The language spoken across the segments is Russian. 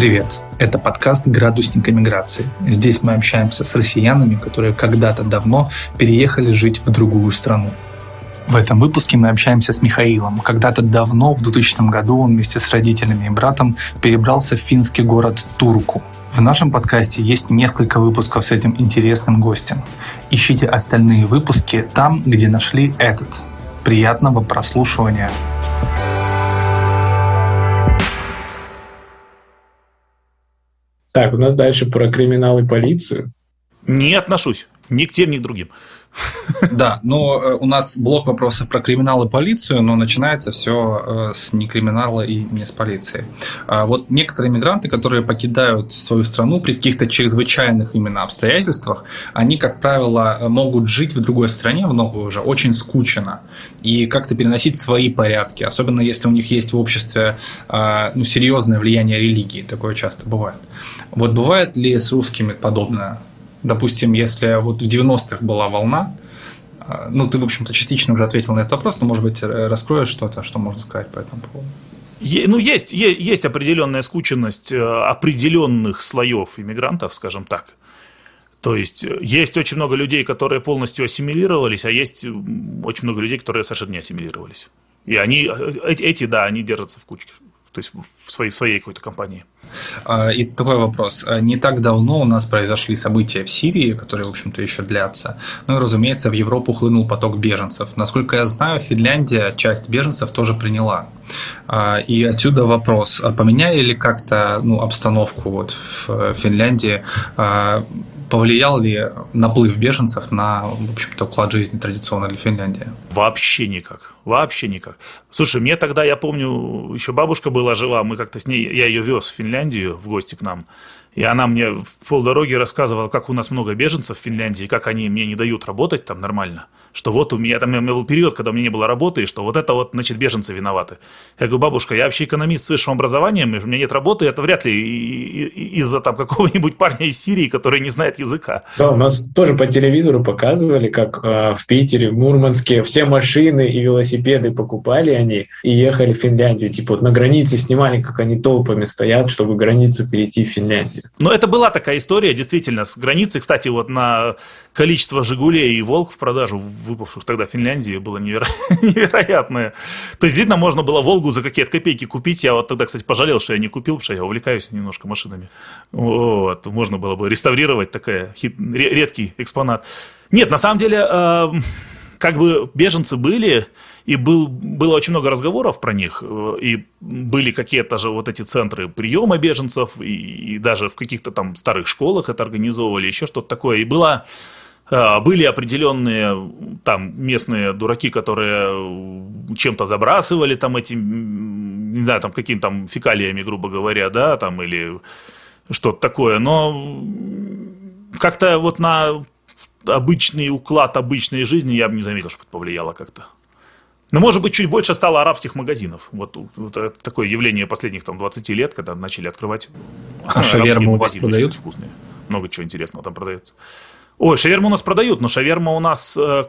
Привет! Это подкаст «Градусник эмиграции». Здесь мы общаемся с россиянами, которые когда-то давно переехали жить в другую страну. В этом выпуске мы общаемся с Михаилом. Когда-то давно, в 2000 году, он вместе с родителями и братом перебрался в финский город Турку. В нашем подкасте есть несколько выпусков с этим интересным гостем. Ищите остальные выпуски там, где нашли этот. Приятного прослушивания! Так, у нас дальше про криминал и полицию. Не отношусь ни к тем, ни к другим. Да, но э, у нас блок вопросов про криминал и полицию, но начинается все э, с не криминала и не с полиции. А вот некоторые мигранты, которые покидают свою страну при каких-то чрезвычайных именно обстоятельствах, они, как правило, могут жить в другой стране, в новой уже, очень скучно, и как-то переносить свои порядки, особенно если у них есть в обществе а, ну, серьезное влияние религии, такое часто бывает. Вот бывает ли с русскими подобное? Допустим, если вот в 90-х была волна, а, ну, ты, в общем-то, частично уже ответил на этот вопрос, но, может быть, раскроешь что-то, что можно сказать по этому поводу? Ну, есть, есть определенная скученность э, определенных слоев иммигрантов, скажем так. То есть э, есть очень много людей, которые полностью ассимилировались, а есть очень много людей, которые совершенно не ассимилировались. И они, э, эти, да, они держатся в кучке то есть в своей, своей какой-то компании. А, и такой вопрос. А, не так давно у нас произошли события в Сирии, которые, в общем-то, еще длятся. Ну и, разумеется, в Европу хлынул поток беженцев. Насколько я знаю, Финляндия часть беженцев тоже приняла. А, и отсюда вопрос. Поменяли ли как-то ну, обстановку вот в Финляндии? Повлиял ли наплыв беженцев на, в общем-то, уклад жизни традиционно для Финляндии? Вообще никак. Вообще никак. Слушай, мне тогда, я помню, еще бабушка была жива, мы как-то с ней, я ее вез в Финляндию в гости к нам. И она мне в полдороги рассказывала, как у нас много беженцев в Финляндии, как они мне не дают работать там нормально что вот у меня там у меня был период, когда у меня не было работы, и что вот это вот, значит, беженцы виноваты. Я говорю, бабушка, я вообще экономист с высшим образованием, и у меня нет работы, это вряд ли из-за там какого-нибудь парня из Сирии, который не знает языка. Да, у нас тоже по телевизору показывали, как э, в Питере, в Мурманске все машины и велосипеды покупали они и ехали в Финляндию. Типа вот на границе снимали, как они толпами стоят, чтобы границу перейти в Финляндию. Но это была такая история, действительно, с границы, кстати, вот на количество «Жигулей» и «Волк» в продажу выпавших тогда в Финляндии было неверо... невероятное. То есть, видно, можно было «Волгу» за какие-то копейки купить. Я вот тогда, кстати, пожалел, что я не купил, потому что я увлекаюсь немножко машинами. Вот, можно было бы реставрировать такая хит... редкий экспонат. Нет, на самом деле, э, как бы беженцы были, и был, было очень много разговоров про них, э, и были какие-то же вот эти центры приема беженцев, и, и даже в каких-то там старых школах это организовывали, еще что-то такое. И было а, были определенные там местные дураки, которые чем-то забрасывали там эти, не знаю, там какими-то там фекалиями, грубо говоря, да, там или что-то такое, но как-то вот на обычный уклад обычной жизни я бы не заметил, что это повлияло как-то. Но, может быть, чуть больше стало арабских магазинов. Вот, вот это такое явление последних там, 20 лет, когда начали открывать а шаверму у вас продают? Вкусные. Много чего интересного там продается. Ой, шаверму у нас продают, но шаверма у нас... Э,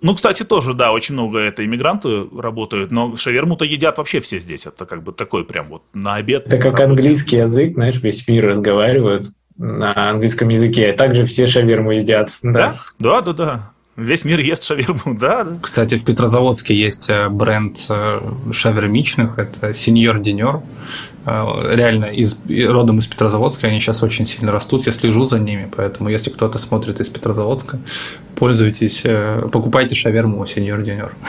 ну, кстати, тоже, да, очень много это иммигранты работают, но шаверму-то едят вообще все здесь. Это как бы такой прям вот на обед. Это как английский язык, знаешь, весь мир разговаривают на английском языке, а также все шаверму едят. Да, да, да, да. Весь мир ест шаверму, да, да. Кстати, в Петрозаводске есть э, бренд э, шавермичных, это Сеньор Денер. Э, реально из, родом из Петрозаводска, они сейчас очень сильно растут, я слежу за ними, поэтому если кто-то смотрит из Петрозаводска, пользуйтесь, покупайте шаверму у Сеньор Денер.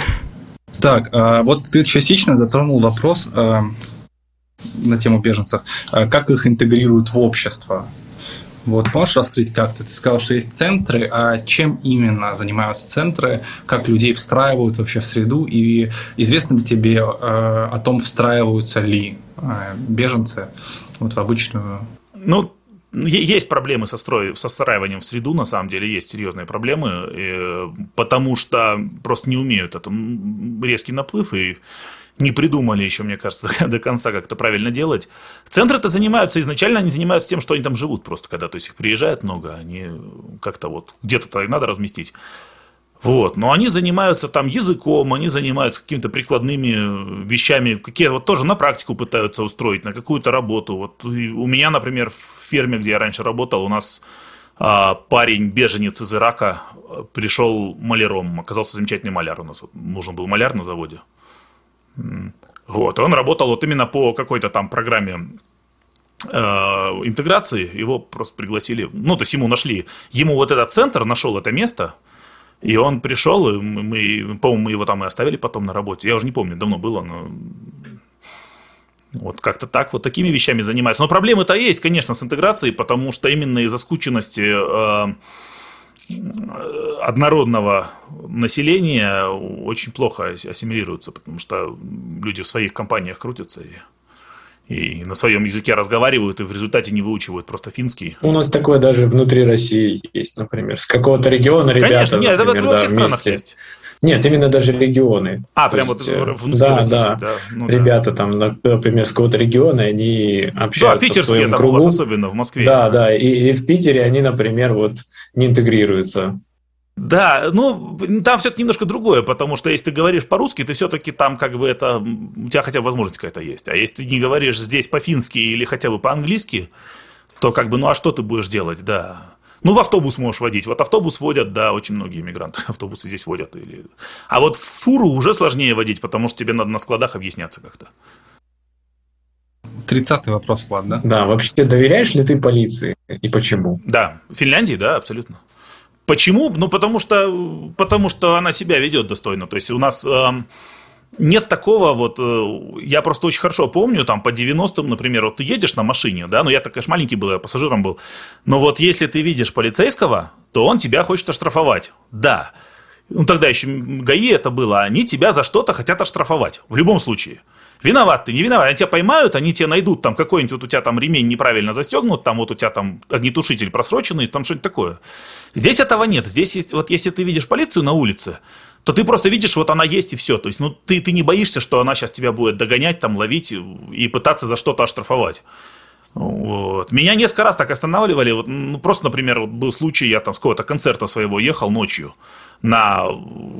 Так, а вот ты частично затронул вопрос на тему беженцев, как их интегрируют в общество. Вот можешь раскрыть как-то? Ты сказал, что есть центры, а чем именно занимаются центры, как людей встраивают вообще в среду, и известно ли тебе э, о том, встраиваются ли э, беженцы вот в обычную... Ну, есть проблемы со, строй, со встраиванием в среду, на самом деле есть серьезные проблемы, э, потому что просто не умеют. Это резкий наплыв, и не придумали еще, мне кажется, до конца как это правильно делать. Центры-то занимаются, изначально они занимаются тем, что они там живут просто, когда то есть их приезжает много, они как-то вот где-то надо разместить. Вот, но они занимаются там языком, они занимаются какими-то прикладными вещами, какие вот тоже на практику пытаются устроить, на какую-то работу. Вот у меня, например, в ферме, где я раньше работал, у нас а, парень, беженец из Ирака, пришел маляром, оказался замечательный маляр у нас, вот, нужен был маляр на заводе. Вот, он работал вот именно по какой-то там программе э, интеграции, его просто пригласили, ну, то есть ему нашли, ему вот этот центр нашел это место, и он пришел, и мы, по-моему, мы его там и оставили потом на работе. Я уже не помню, давно было, но вот как-то так, вот такими вещами занимаются. Но проблемы-то есть, конечно, с интеграцией, потому что именно из-за скученности э, однородного населения очень плохо ассимилируются, потому что люди в своих компаниях крутятся и и на своем языке разговаривают, и в результате не выучивают просто финский. У нас такое даже внутри России есть, например. С какого-то региона ребята, Конечно, нет, например, это во всех да, странах есть. Нет, именно даже регионы. А, прям вот э, внутри да, России, да. да. Ну, Ребята да. там, например, с какого-то региона, они общаются да, питерские в своем там кругу. у вас особенно в Москве. Да, да, и, и в Питере они, например, вот не интегрируются. Да, ну, там все-таки немножко другое, потому что если ты говоришь по-русски, ты все-таки там как бы это, у тебя хотя бы возможность какая-то есть. А если ты не говоришь здесь по-фински или хотя бы по-английски, то как бы, ну, а что ты будешь делать, да. Ну, в автобус можешь водить. Вот автобус водят, да, очень многие иммигранты автобусы здесь водят. Или... А вот фуру уже сложнее водить, потому что тебе надо на складах объясняться как-то. Тридцатый вопрос, Влад, да? Да, вообще доверяешь ли ты полиции и почему? Да, в Финляндии, да, абсолютно. Почему? Ну, потому что, потому что она себя ведет достойно. То есть у нас э, нет такого вот... Э, я просто очень хорошо помню, там, по 90-м, например, вот ты едешь на машине, да, ну, я так, конечно, маленький был, я пассажиром был, но вот если ты видишь полицейского, то он тебя хочет оштрафовать. Да. Ну, тогда еще ГАИ это было, они тебя за что-то хотят оштрафовать. В любом случае. Виноват ты, не виноват. Они тебя поймают, они тебя найдут, там какой-нибудь вот у тебя там ремень неправильно застегнут, там вот у тебя там огнетушитель просроченный, там что-нибудь такое. Здесь этого нет. Здесь вот если ты видишь полицию на улице, то ты просто видишь, вот она есть и все. То есть, ну, ты, ты не боишься, что она сейчас тебя будет догонять, там, ловить и пытаться за что-то оштрафовать. Вот. Меня несколько раз так останавливали. Вот, ну, просто, например, вот был случай, я там с какого-то концерта своего ехал ночью на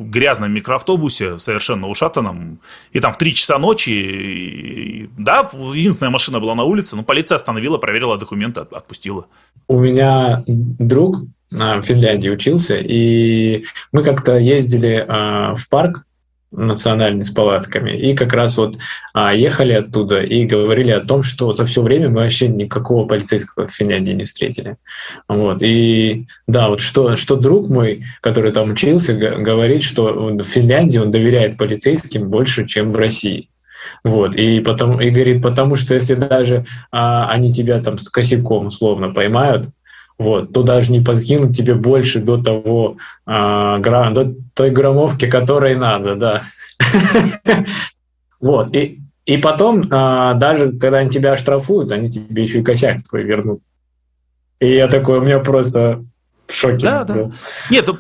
грязном микроавтобусе, совершенно ушатанном, и там в 3 часа ночи, и, да, единственная машина была на улице, но полиция остановила, проверила документы, отпустила. У меня друг в Финляндии учился, и мы как-то ездили а, в парк национальный с палатками. И как раз вот а, ехали оттуда и говорили о том, что за все время мы вообще никакого полицейского в Финляндии не встретили. Вот. И да, вот что, что друг мой, который там учился, говорит, что в Финляндии он доверяет полицейским больше, чем в России. Вот, и, потом, и говорит, потому что если даже а, они тебя там с косяком условно поймают, вот, то даже не подкинут тебе больше до того, а, грамм, до той граммовки, которой надо, да. Вот, и, и потом, а, даже когда они тебя оштрафуют, они тебе еще и косяк твой вернут. И я такой, у меня просто в шоке. Да, да. Нет, ну,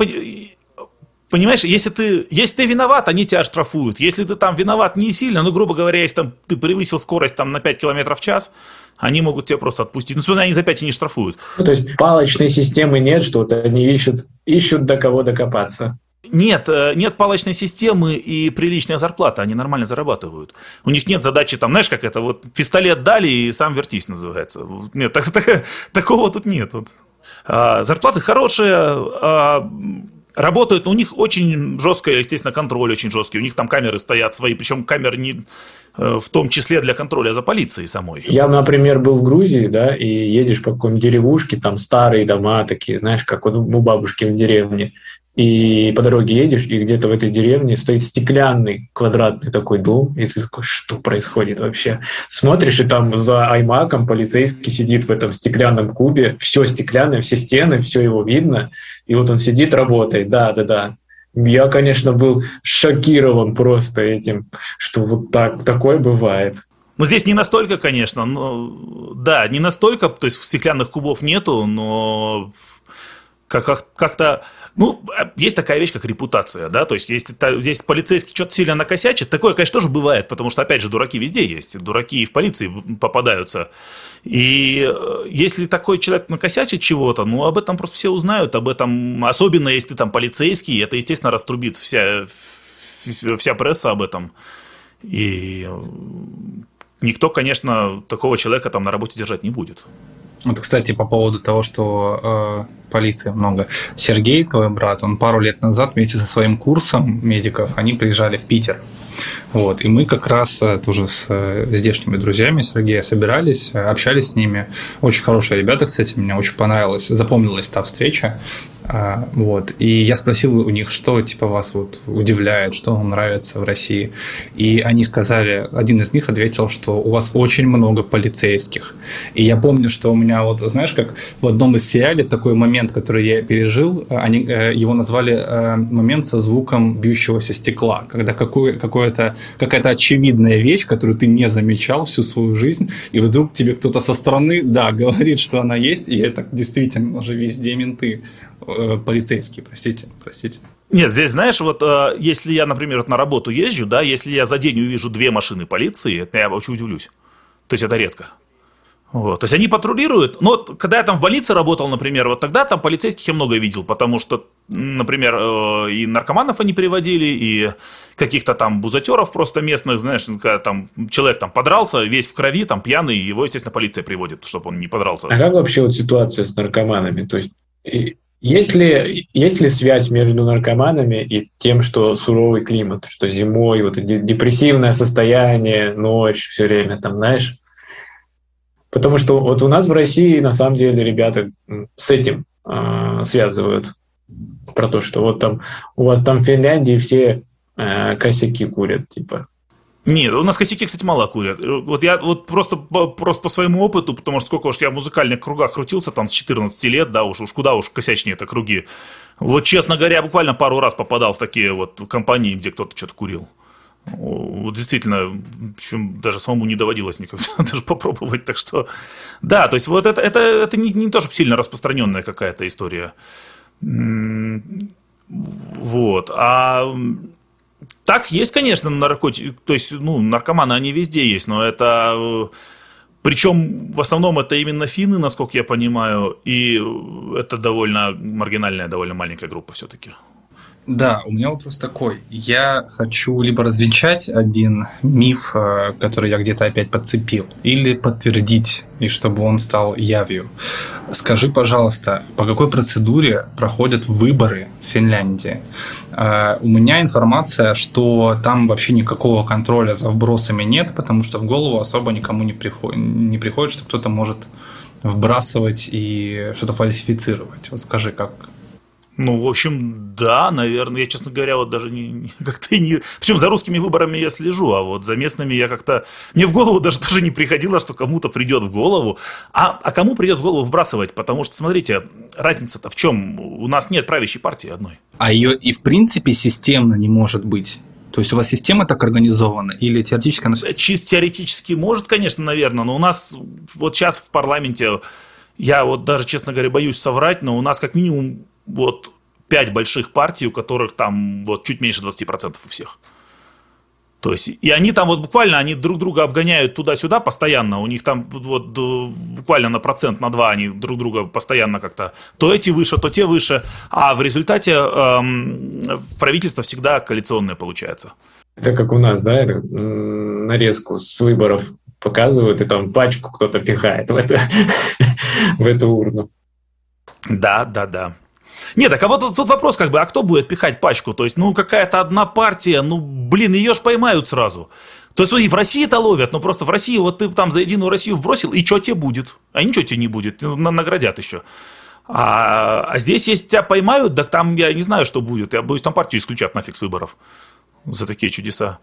понимаешь, если ты, если ты виноват, они тебя оштрафуют. Если ты там виноват не сильно, ну, грубо говоря, если там, ты превысил скорость там, на 5 км в час, они могут тебя просто отпустить. Ну, собственно, они за 5 и не штрафуют. Ну, то есть палочной системы нет, что то они ищут, ищут до кого докопаться. Нет, э, нет палочной системы и приличная зарплата, они нормально зарабатывают. У них нет задачи там, знаешь, как это, вот пистолет дали и сам вертись называется. Нет, так, так, такого тут нет. Вот. А, зарплаты хорошие, а, работают, у них очень жесткая, естественно, контроль очень жесткий, у них там камеры стоят свои, причем камеры не э, в том числе для контроля за полицией самой. Я, например, был в Грузии, да, и едешь по какой-нибудь деревушке, там старые дома такие, знаешь, как у бабушки в деревне, и по дороге едешь, и где-то в этой деревне стоит стеклянный квадратный такой дом, и ты такой, что происходит вообще? Смотришь, и там за аймаком полицейский сидит в этом стеклянном кубе, все стеклянное, все стены, все его видно, и вот он сидит, работает, да-да-да. Я, конечно, был шокирован просто этим, что вот так, такое бывает. Ну, здесь не настолько, конечно, но да, не настолько, то есть стеклянных кубов нету, но как- как-то Ну, а, есть такая вещь, как репутация, да, то есть если здесь полицейский что-то сильно накосячит, такое, конечно, тоже бывает, потому что, опять же, дураки везде есть, дураки и в полиции попадаются. И э, если такой человек накосячит чего-то, ну, об этом просто все узнают, об этом, особенно если ты там полицейский, это, естественно, раструбит вся, вся пресса об этом. И э, никто, конечно, такого человека там на работе держать не будет. Вот, кстати, по поводу того, что э, полиции много. Сергей, твой брат, он пару лет назад вместе со своим курсом медиков, они приезжали в Питер. Вот, и мы как раз э, тоже с э, здешними друзьями Сергея собирались, э, общались с ними. Очень хорошие ребята, кстати, мне очень понравилось, запомнилась та встреча. А, вот. И я спросил у них, что типа вас вот удивляет, что вам нравится в России. И они сказали, один из них ответил, что у вас очень много полицейских. И я помню, что у меня вот, знаешь, как в одном из сериалов такой момент, который я пережил, они его назвали момент со звуком бьющегося стекла, когда какое, какое-то какая-то очевидная вещь, которую ты не замечал всю свою жизнь, и вдруг тебе кто-то со стороны, да, говорит, что она есть, и это действительно уже везде менты, э, полицейские, простите, простите. Нет, здесь, знаешь, вот э, если я, например, вот на работу езжу, да, если я за день увижу две машины полиции, я очень удивлюсь. То есть это редко. Вот. То есть они патрулируют. Но когда я там в больнице работал, например, вот тогда там полицейских я много видел, потому что, например, э, и наркоманов они приводили, и каких-то там бузатеров просто местных, знаешь, когда там человек там подрался, весь в крови, там пьяный, его, естественно, полиция приводит, чтобы он не подрался. А как вообще вот ситуация с наркоманами? То есть есть ли, есть ли связь между наркоманами и тем, что суровый климат, что зимой, вот депрессивное состояние, ночь, все время там, знаешь, Потому что вот у нас в России на самом деле ребята с этим э, связывают про то, что вот там у вас там в Финляндии все э, косяки курят, типа. Нет, у нас косяки, кстати, мало курят. Вот я вот просто, просто по своему опыту, потому что сколько уж я в музыкальных кругах крутился, там с 14 лет, да, уж, уж куда уж косячнее это круги. Вот, честно говоря, буквально пару раз попадал в такие вот компании, где кто-то что-то курил. Вот действительно, причем даже самому не доводилось никогда даже попробовать. Так что, да, то есть вот это, это, это не, не то, чтобы сильно распространенная какая-то история. Вот. А так есть, конечно, наркотики, то есть, ну, наркоманы, они везде есть, но это... Причем в основном это именно финны, насколько я понимаю, и это довольно маргинальная, довольно маленькая группа все-таки. Да, у меня вопрос такой. Я хочу либо развенчать один миф, э, который я где-то опять подцепил, или подтвердить, и чтобы он стал явью. Скажи, пожалуйста, по какой процедуре проходят выборы в Финляндии? Э, у меня информация, что там вообще никакого контроля за вбросами нет, потому что в голову особо никому не приходит, не приходит что кто-то может вбрасывать и что-то фальсифицировать. Вот скажи, как, ну, в общем, да, наверное. Я, честно говоря, вот даже не, не, как-то не... Причем за русскими выборами я слежу, а вот за местными я как-то... Мне в голову даже тоже не приходило, что кому-то придет в голову. А, а кому придет в голову вбрасывать? Потому что, смотрите, разница-то в чем? У нас нет правящей партии одной. А ее и в принципе системно не может быть. То есть у вас система так организована или теоретически она... Чисто теоретически может, конечно, наверное, но у нас вот сейчас в парламенте, я вот даже, честно говоря, боюсь соврать, но у нас как минимум вот пять больших партий, у которых там вот чуть меньше 20% у всех. То есть, и они там вот буквально, они друг друга обгоняют туда-сюда постоянно, у них там вот буквально на процент, на два они друг друга постоянно как-то, то эти выше, то те выше, а в результате эм, правительство всегда коалиционное получается. Это как у нас, да, это, нарезку с выборов показывают, и там пачку кто-то пихает в, это, в эту урну. Да, да, да. Нет, так а вот тут вопрос как бы, а кто будет пихать пачку? То есть, ну, какая-то одна партия, ну, блин, ее ж поймают сразу. То есть, смотри, в России это ловят, но просто в России вот ты там за Единую Россию вбросил, и что тебе будет? А ничего тебе не будет, наградят еще. А, а здесь, если тебя поймают, так там я не знаю, что будет. Я боюсь, там партию исключат нафиг с выборов за такие чудеса.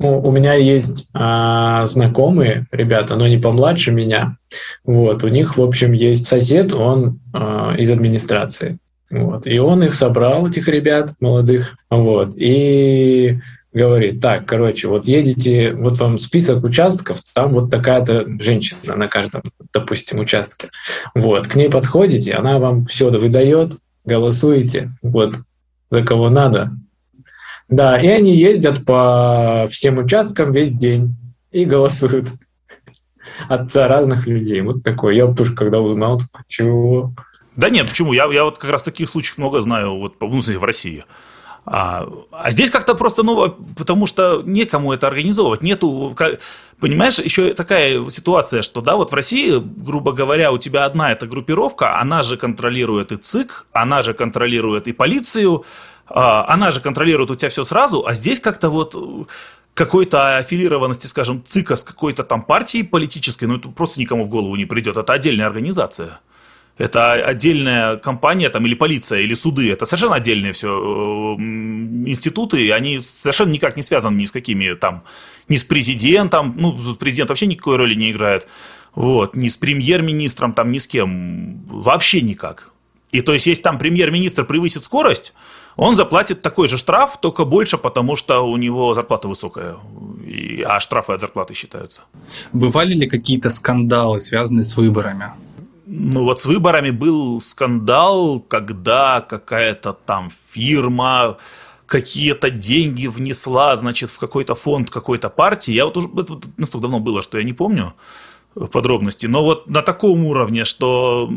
Ну, у меня есть а, знакомые ребята, но они помладше меня. Вот, у них, в общем, есть сосед, он а, из администрации. Вот, и он их собрал, этих ребят молодых, вот, и говорит, так, короче, вот едете, вот вам список участков, там вот такая-то женщина на каждом, допустим, участке. Вот, к ней подходите, она вам все выдает, голосуете, вот, за кого надо. Да, и они ездят по всем участкам весь день и голосуют от разных людей. Вот такой. Я тоже когда узнал, такой, чего? Да нет, почему? Я, я вот как раз таких случаев много знаю вот, ну, в России. А, а здесь как-то просто, ну, потому что некому это организовывать, нету, понимаешь, еще такая ситуация, что, да, вот в России, грубо говоря, у тебя одна эта группировка, она же контролирует и ЦИК, она же контролирует и полицию, она же контролирует у тебя все сразу, а здесь как-то вот какой-то аффилированности, скажем, ЦИКа с какой-то там партией политической, ну, это просто никому в голову не придет, это отдельная организация. Это отдельная компания там, или полиция, или суды, это совершенно отдельные все э, институты, и они совершенно никак не связаны ни с какими там, ни с президентом, ну, президент вообще никакой роли не играет, вот, ни с премьер-министром, там, ни с кем, вообще никак. И то есть, если там премьер-министр превысит скорость, он заплатит такой же штраф, только больше, потому что у него зарплата высокая, и, а штрафы от зарплаты считаются. Бывали ли какие-то скандалы, связанные с выборами? ну вот с выборами был скандал, когда какая-то там фирма какие-то деньги внесла, значит, в какой-то фонд какой-то партии. Я вот уже, это настолько давно было, что я не помню подробности, но вот на таком уровне, что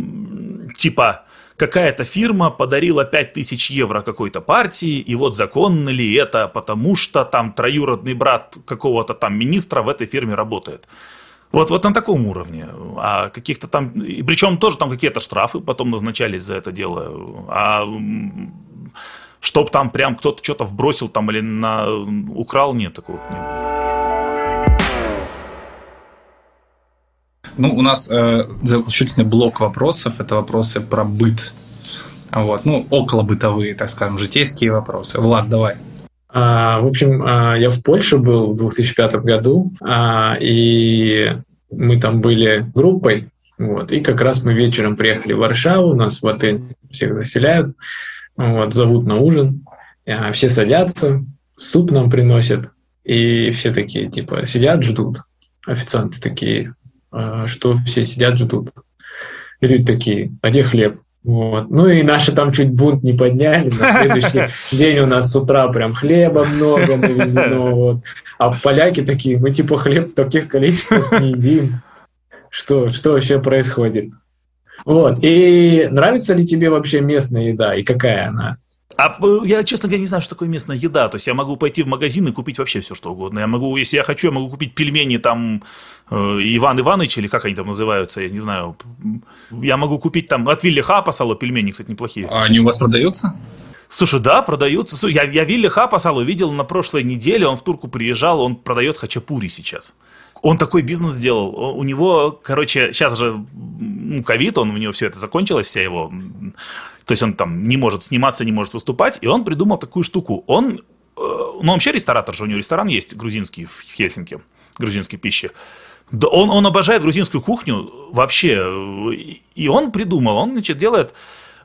типа какая-то фирма подарила 5000 евро какой-то партии, и вот законно ли это, потому что там троюродный брат какого-то там министра в этой фирме работает. Вот, вот на таком уровне. А каких-то там, и причем тоже там какие-то штрафы потом назначались за это дело. А чтоб там прям кто-то что-то вбросил там или на, украл, нет такого. Нет. Ну, у нас э, заключительный блок вопросов – это вопросы про быт. Вот, ну, около бытовые, так скажем, житейские вопросы. Влад, давай. А, в общем, а, я в Польше был в 2005 году, а, и мы там были группой, вот, и как раз мы вечером приехали в Варшаву, нас в отель всех заселяют, вот, зовут на ужин, все садятся, суп нам приносят, и все такие, типа, сидят, ждут. Официанты такие, что все сидят, ждут. И люди такие, а где хлеб? Вот. Ну и наши там чуть бунт не подняли. На следующий день у нас с утра прям хлеба много навезено. Вот. А поляки такие, мы типа хлеб в таких количествах не едим. Что, что вообще происходит? Вот. И нравится ли тебе вообще местная еда и какая она? А я, честно говоря, не знаю, что такое местная еда. То есть я могу пойти в магазин и купить вообще все, что угодно. Я могу, если я хочу, я могу купить пельмени там э, Иван Иванович, или как они там называются, я не знаю. Я могу купить там от Вилли Хапасала пельмени, кстати, неплохие. А они у вас продаются? Слушай, да, продаются. Я, я Вилли Хапасалу видел на прошлой неделе, он в Турку приезжал, он продает хачапури сейчас. Он такой бизнес сделал. У него, короче, сейчас же ну, ковид, он у него все это закончилось, вся его то есть он там не может сниматься, не может выступать, и он придумал такую штуку. Он, э, ну, вообще ресторатор же, у него ресторан есть грузинский в Хельсинки, грузинской пищи. Да он, он обожает грузинскую кухню вообще. И он придумал, он, значит, делает,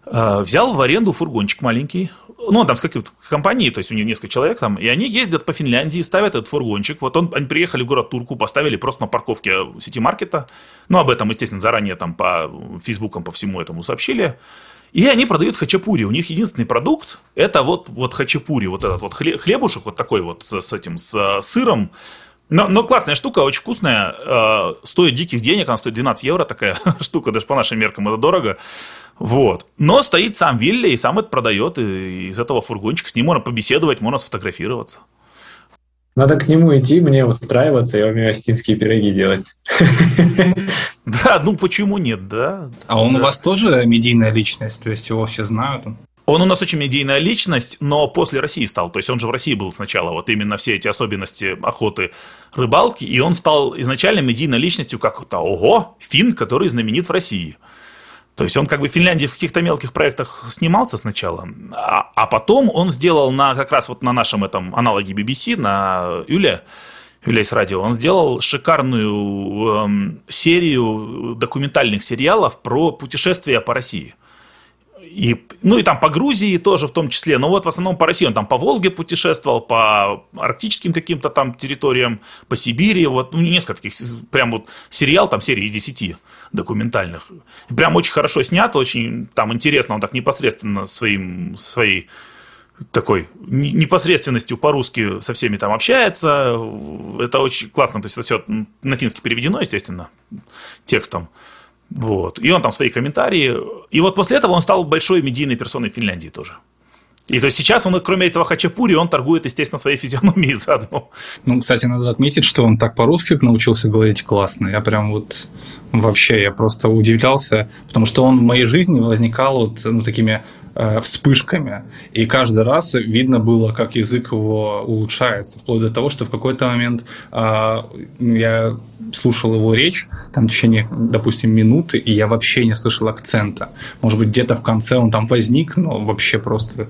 э, взял в аренду фургончик маленький, ну, там с какой-то компанией, то есть у него несколько человек там, и они ездят по Финляндии, ставят этот фургончик. Вот он, они приехали в город Турку, поставили просто на парковке сити-маркета. Ну, об этом, естественно, заранее там по фейсбукам, по всему этому сообщили. И они продают хачапури. У них единственный продукт – это вот, вот хачапури, вот этот вот хлебушек, вот такой вот с, этим, с сыром. Но, но классная штука, очень вкусная, э, стоит диких денег, она стоит 12 евро, такая штука, даже по нашим меркам это дорого. Вот. Но стоит сам Вилли и сам это продает, и из этого фургончика с ним можно побеседовать, можно сфотографироваться. Надо к нему идти, мне устраиваться и умею астинские пироги делать. Да, ну почему нет, да. А он у вас тоже медийная личность, то есть его все знают? Он у нас очень медийная личность, но после России стал. То есть он же в России был сначала, вот именно все эти особенности охоты, рыбалки, и он стал изначально медийной личностью как-то, ого, фин, который знаменит в России. То есть он как бы в Финляндии в каких-то мелких проектах снимался сначала, а, а потом он сделал на как раз вот на нашем этом аналоге BBC, на Юле, Юлейс Радио, он сделал шикарную эм, серию документальных сериалов про путешествия по России. И, ну и там по Грузии тоже в том числе, но вот в основном по России. Он там по Волге путешествовал, по арктическим каким-то там территориям, по Сибири. Вот ну, несколько таких, прям вот сериал, там серии 10 документальных. Прям очень хорошо снят, очень там интересно, он так непосредственно своим, своей такой непосредственностью по-русски со всеми там общается. Это очень классно. То есть это все на финский переведено, естественно, текстом. Вот. И он там свои комментарии. И вот после этого он стал большой медийной персоной Финляндии тоже. И то есть сейчас он, кроме этого хачапури, он торгует, естественно, своей физиономией заодно. Ну, кстати, надо отметить, что он так по-русски научился говорить классно. Я прям вот вообще, я просто удивлялся, потому что он в моей жизни возникал вот ну, такими Э, вспышками, и каждый раз видно было, как язык его улучшается, вплоть до того, что в какой-то момент э, я слушал его речь, там в течение, допустим, минуты, и я вообще не слышал акцента. Может быть, где-то в конце он там возник, но вообще просто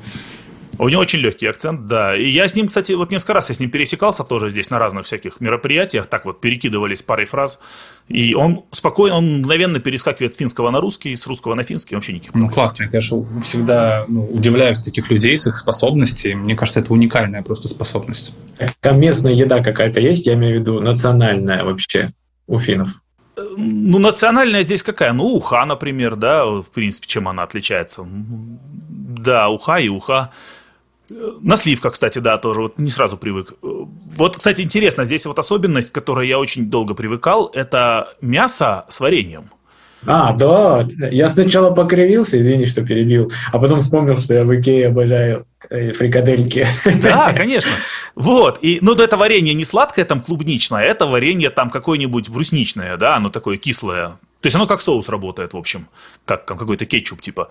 у него очень легкий акцент, да. И я с ним, кстати, вот несколько раз я с ним пересекался тоже здесь на разных всяких мероприятиях, так вот перекидывались парой фраз. И он спокойно, он мгновенно перескакивает с финского на русский, с русского на финский, вообще никаких Ну, классно. Я, конечно, всегда ну, удивляюсь таких людей с их способностей. Мне кажется, это уникальная просто способность. А местная еда какая-то есть, я имею в виду национальная вообще у финнов? Ну, национальная здесь какая? Ну, уха, например, да, в принципе, чем она отличается? Да, уха и уха. На сливках, кстати, да, тоже вот не сразу привык. Вот, кстати, интересно, здесь вот особенность, к которой я очень долго привыкал, это мясо с вареньем. А, да. Я сначала покривился, извини, что перебил, а потом вспомнил, что я в Икее обожаю э, фрикадельки. Да, конечно. Вот. И, ну, это варенье не сладкое, там, клубничное, это варенье там какое-нибудь брусничное, да, оно такое кислое. То есть оно как соус работает, в общем, как какой-то кетчуп, типа.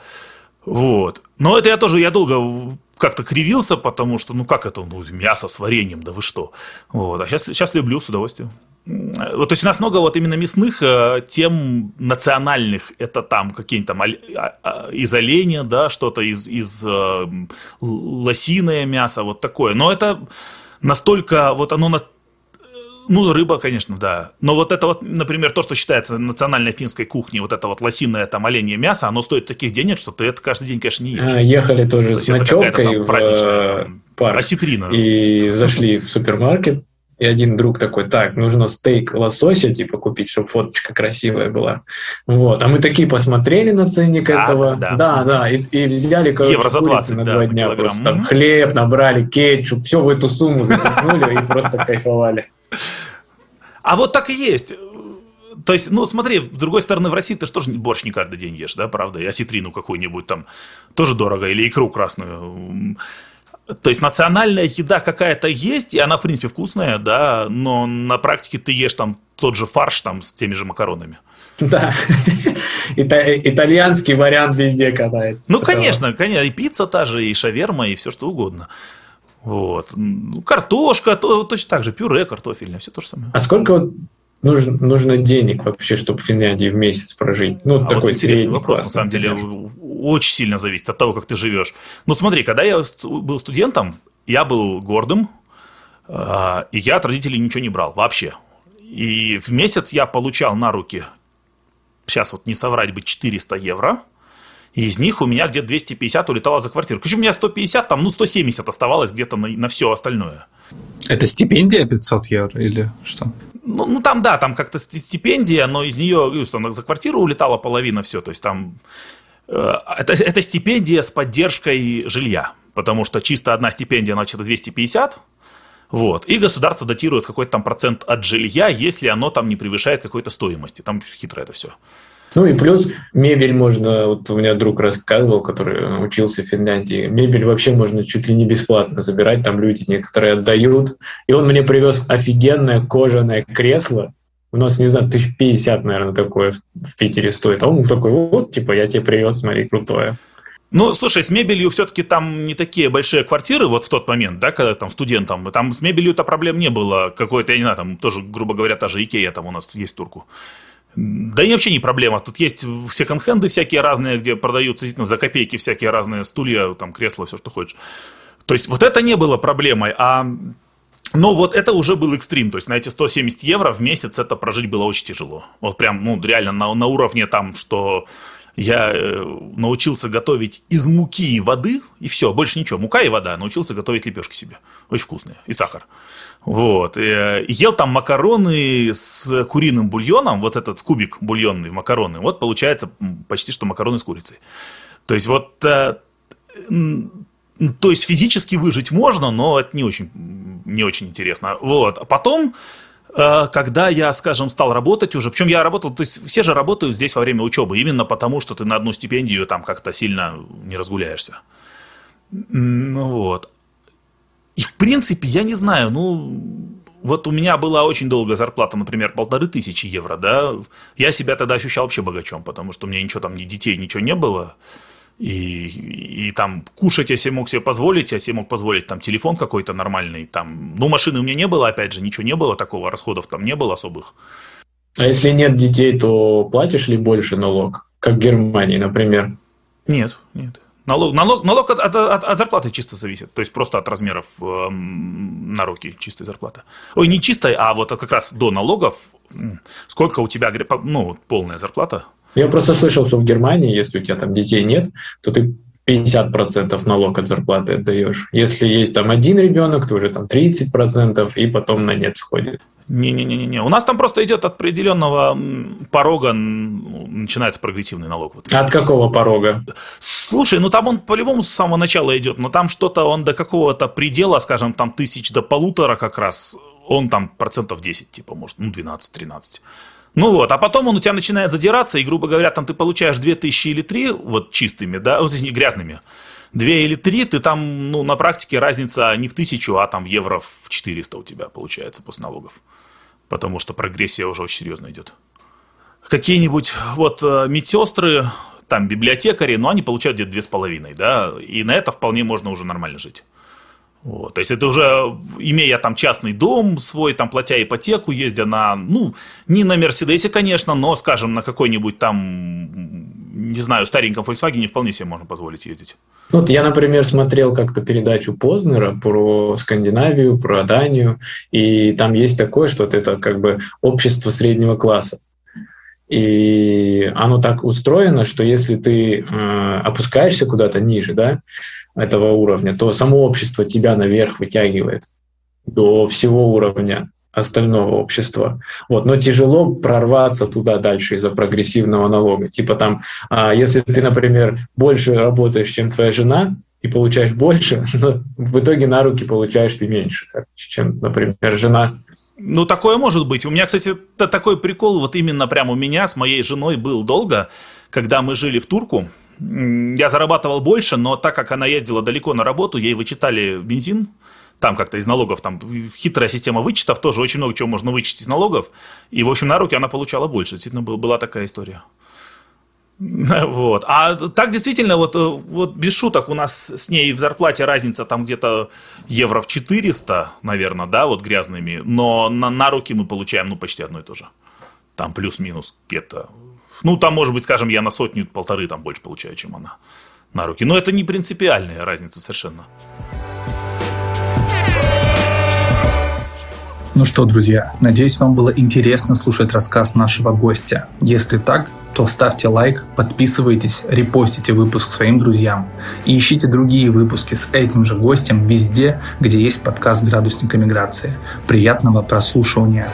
Вот. Но это я тоже, я долго как-то кривился, потому что, ну как это, ну, мясо с вареньем, да вы что. Вот. А сейчас, сейчас люблю с удовольствием. Вот, то есть у нас много вот именно мясных э, тем национальных, это там какие-нибудь там а, а, из оленя, да, что-то из, из э, лосиное мясо, вот такое. Но это настолько, вот оно ну, рыба, конечно, да. Но вот это вот, например, то, что считается национальной финской кухней, вот это вот лосиное там оленье мясо, оно стоит таких денег, что ты это каждый день, конечно, не ешь. А, ехали тоже то с ночевкой в э, там, парк. Осетрина. И зашли в супермаркет, и один друг такой, так, нужно стейк лосося, типа, купить, чтобы фоточка красивая была. Вот. А мы такие посмотрели на ценник да, этого. Да, да, да. да и, и взяли, короче, Евро за 20, на да, два дня килограмм. просто. Там хлеб набрали, кетчуп, все в эту сумму запихнули и просто кайфовали. А вот так и есть. То есть, ну, смотри, с другой стороны, в России ты же тоже борщ не каждый день ешь, да, правда? И осетрину какую-нибудь там тоже дорого, или икру красную. То есть национальная еда какая-то есть, и она, в принципе, вкусная, да, но на практике ты ешь там тот же фарш там с теми же макаронами. Да, итальянский вариант везде катается. Ну, конечно, конечно, и пицца та же, и шаверма, и все что угодно. Вот. Ну, картошка, то, точно так же, пюре картофельное, все то же самое. А сколько вот нужно, нужно денег вообще, чтобы в Финляндии в месяц прожить? Ну, а такой вот средний вопрос, класс, на самом деле, очень сильно зависит от того, как ты живешь. Ну, смотри, когда я был студентом, я был гордым, а, и я от родителей ничего не брал вообще. И в месяц я получал на руки, сейчас вот не соврать бы, 400 евро – и из них у меня где-то 250 улетало за квартиру. Короче, у меня 150, там, ну, 170 оставалось где-то на, на все остальное. Это стипендия 500 евро или что? Ну, ну там, да, там как-то стипендия, но из нее что, за квартиру улетала половина все. То есть там э, это, это стипендия с поддержкой жилья. Потому что чисто одна стипендия, значит, 250, вот. И государство датирует какой-то там процент от жилья, если оно там не превышает какой-то стоимости. Там хитро это все. Ну и плюс мебель можно, вот у меня друг рассказывал, который учился в Финляндии, мебель вообще можно чуть ли не бесплатно забирать, там люди некоторые отдают. И он мне привез офигенное кожаное кресло, у нас, не знаю, тысяч пятьдесят, наверное, такое в Питере стоит. А он такой, вот, типа, я тебе привез, смотри, крутое. Ну, слушай, с мебелью все-таки там не такие большие квартиры вот в тот момент, да, когда там студентам, там с мебелью-то проблем не было. Какой-то, я не знаю, там тоже, грубо говоря, та же Икея там у нас есть турку. Да и вообще не проблема. Тут есть секонд-хенды всякие разные, где продаются действительно за копейки всякие разные стулья, там, кресла, все, что хочешь. То есть вот это не было проблемой, а но вот это уже был экстрим, то есть на эти 170 евро в месяц это прожить было очень тяжело. Вот прям, ну, реально на, на уровне там, что Я э, научился готовить из муки и воды, и все, больше ничего. Мука и вода. Научился готовить лепешки себе. Очень вкусные. И сахар. Вот. Э, ел там макароны с куриным бульоном, вот этот кубик бульонный макароны. Вот получается почти что макароны с курицей. То есть вот... Э, то есть физически выжить можно, но это не очень, не очень интересно. Вот. А потом Э, когда я, скажем, стал работать уже, причем я работал, то есть все же работают здесь во время учебы, именно потому, что ты на одну стипендию там как-то сильно не разгуляешься. Ну вот. И в принципе, я не знаю, ну, вот у меня была очень долгая зарплата, например, полторы тысячи евро, да, я себя тогда ощущал вообще богачом, потому что у меня ничего там, ни детей, ничего не было, и, и там кушать я себе мог себе позволить, я себе мог позволить там телефон какой-то нормальный, там, ну, машины у меня не было, опять же, ничего не было такого, расходов там не было особых. А если нет детей, то платишь ли больше налог, как в Германии, например? Нет, нет. Налог, налог, налог от, от, от, зарплаты чисто зависит, то есть просто от размеров э, на руки чистой зарплаты. Ой, не чистой, а вот как раз до налогов, сколько у тебя ну, полная зарплата, я просто слышал, что в Германии, если у тебя там детей нет, то ты 50% налог от зарплаты отдаешь. Если есть там один ребенок, то уже там 30% и потом на нет сходит. Не-не-не-не. У нас там просто идет от определенного порога, начинается прогрессивный налог. Вот. От какого порога? Слушай, ну там он по-любому с самого начала идет, но там что-то он до какого-то предела, скажем, там тысяч до полутора как раз, он там процентов 10, типа, может, ну 12-13. Ну вот, а потом он у тебя начинает задираться, и, грубо говоря, там ты получаешь 2000 или 3, вот чистыми, да, вот здесь грязными, 2 или 3, ты там, ну, на практике разница не в 1000, а там евро в 400 у тебя получается после налогов. Потому что прогрессия уже очень серьезно идет. Какие-нибудь вот э, медсестры, там библиотекари, но они получают где-то 2,5, да, и на это вполне можно уже нормально жить. Вот, то есть это уже, имея там частный дом свой, там платя ипотеку, ездя на, ну, не на Мерседесе, конечно, но, скажем, на какой-нибудь там, не знаю, стареньком Volkswagen вполне себе можно позволить ездить. Вот я, например, смотрел как-то передачу Познера про Скандинавию, про Данию, и там есть такое, что это как бы общество среднего класса. И оно так устроено, что если ты э, опускаешься куда-то ниже, да, этого уровня, то само общество тебя наверх вытягивает до всего уровня остального общества. Вот. Но тяжело прорваться туда дальше из-за прогрессивного налога. Типа там, а, если ты, например, больше работаешь, чем твоя жена, и получаешь больше, но в итоге на руки получаешь ты меньше, чем, например, жена. Ну, такое может быть. У меня, кстати, такой прикол, вот именно прямо у меня с моей женой был долго, когда мы жили в Турку, я зарабатывал больше, но так как она ездила далеко на работу, ей вычитали бензин, там как-то из налогов, там хитрая система вычетов, тоже очень много чего можно вычесть из налогов, и, в общем, на руки она получала больше, действительно была такая история. Вот. А так действительно, вот, вот без шуток, у нас с ней в зарплате разница там где-то евро в 400, наверное, да, вот грязными, но на, на руки мы получаем, ну, почти одно и то же. Там плюс-минус где-то ну, там, может быть, скажем, я на сотню-полторы там больше получаю, чем она на руки. Но это не принципиальная разница совершенно. Ну что, друзья, надеюсь, вам было интересно слушать рассказ нашего гостя. Если так, то ставьте лайк, подписывайтесь, репостите выпуск своим друзьям и ищите другие выпуски с этим же гостем везде, где есть подкаст «Градусника миграции». Приятного прослушивания!